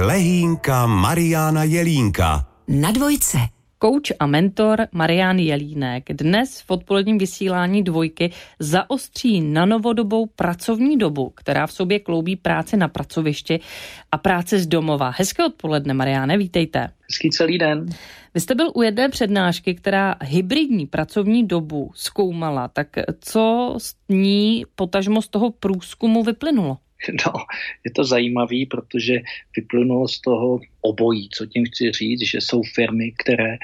lehínka Mariána Jelínka. Na dvojce. Kouč a mentor Marian Jelínek dnes v odpoledním vysílání dvojky zaostří na novodobou pracovní dobu, která v sobě kloubí práci na pracovišti a práci z domova. Hezké odpoledne, Mariáne, vítejte. Hezký celý den. Vy jste byl u jedné přednášky, která hybridní pracovní dobu zkoumala. Tak co z ní, potažmo z toho průzkumu vyplynulo? No, je to zajímavý, protože vyplynulo z toho obojí. Co tím chci říct, že jsou firmy, které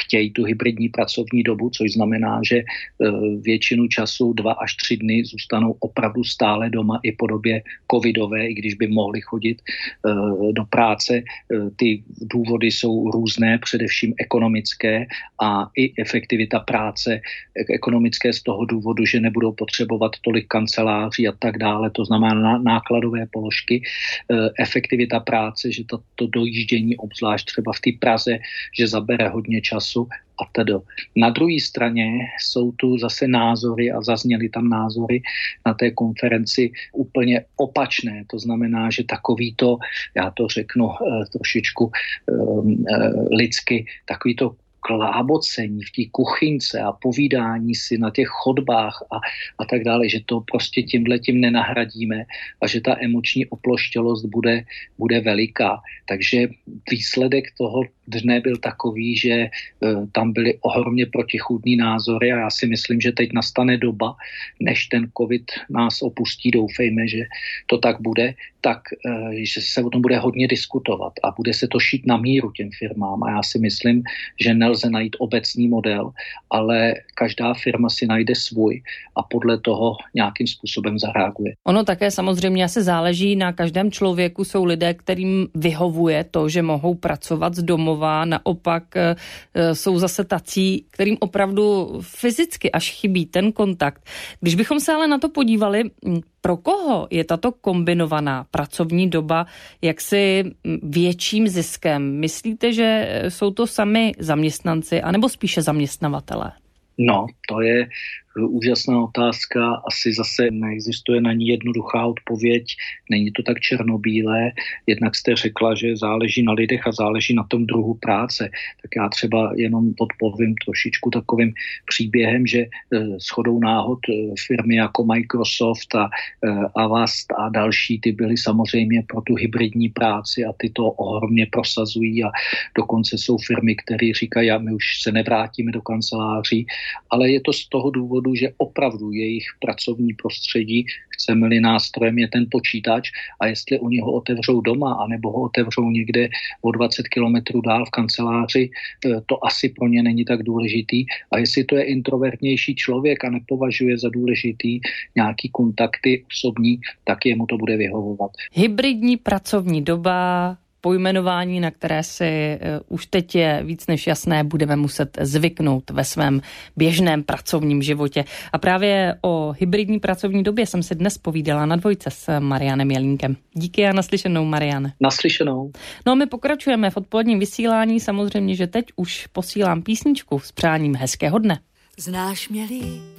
chtějí tu hybridní pracovní dobu, což znamená, že e, většinu času, dva až tři dny, zůstanou opravdu stále doma i po době covidové, i když by mohli chodit e, do práce. E, ty důvody jsou různé, především ekonomické a i efektivita práce ekonomické z toho důvodu, že nebudou potřebovat tolik kanceláří a tak dále. To znamená nákladové položky, efektivita práce, že to, to dojíždí dojíždění, obzvlášť třeba v té Praze, že zabere hodně času a tedy. Na druhé straně jsou tu zase názory a zazněly tam názory na té konferenci úplně opačné. To znamená, že takový to, já to řeknu eh, trošičku eh, eh, lidsky, takový to klábocení v té kuchynce a povídání si na těch chodbách a, a tak dále, že to prostě tímhle tím nenahradíme a že ta emoční oploštělost bude, bude veliká. Takže výsledek toho dne byl takový, že e, tam byly ohromně protichůdný názory a já si myslím, že teď nastane doba, než ten covid nás opustí, doufejme, že to tak bude, tak e, že se o tom bude hodně diskutovat a bude se to šít na míru těm firmám a já si myslím, že nelze najít obecný model, ale každá firma si najde svůj a podle toho nějakým způsobem zareaguje. Ono také samozřejmě asi záleží na každém člověku. Jsou lidé, kterým vyhovuje to, že mohou pracovat z domova, naopak e, jsou zase tací, kterým opravdu fyzicky až chybí ten kontakt. Když bychom se ale na to podívali, pro koho je tato kombinovaná pracovní doba jaksi větším ziskem? Myslíte, že jsou to sami zaměstnanci, anebo spíše zaměstnavatele? No, to je úžasná otázka, asi zase neexistuje na ní jednoduchá odpověď, není to tak černobílé, jednak jste řekla, že záleží na lidech a záleží na tom druhu práce, tak já třeba jenom podpovím trošičku takovým příběhem, že eh, shodou náhod eh, firmy jako Microsoft a eh, Avast a další, ty byly samozřejmě pro tu hybridní práci a ty to ohromně prosazují a dokonce jsou firmy, které říkají, my už se nevrátíme do kanceláří, ale je to z toho důvodu, důvodu, že opravdu jejich pracovní prostředí, chceme-li nástrojem, je ten počítač a jestli oni ho otevřou doma, anebo ho otevřou někde o 20 kilometrů dál v kanceláři, eh, to asi pro ně není tak důležitý. A jestli to je introvertnější člověk a nepovažuje za důležitý nějaký kontakty osobní, tak jemu to bude vyhovovat. Hybridní pracovní doba, pojmenování, na které si uh, už teď je víc než jasné, budeme muset zvyknout ve svém běžném pracovním životě. A právě o hybridní pracovní době jsem si dnes povídala na dvojce s Marianem Jelínkem. Díky a naslyšenou, Mariane. Naslyšenou. No a my pokračujeme v odpoledním vysílání. Samozřejmě, že teď už posílám písničku s přáním hezkého dne. Znáš mě líp,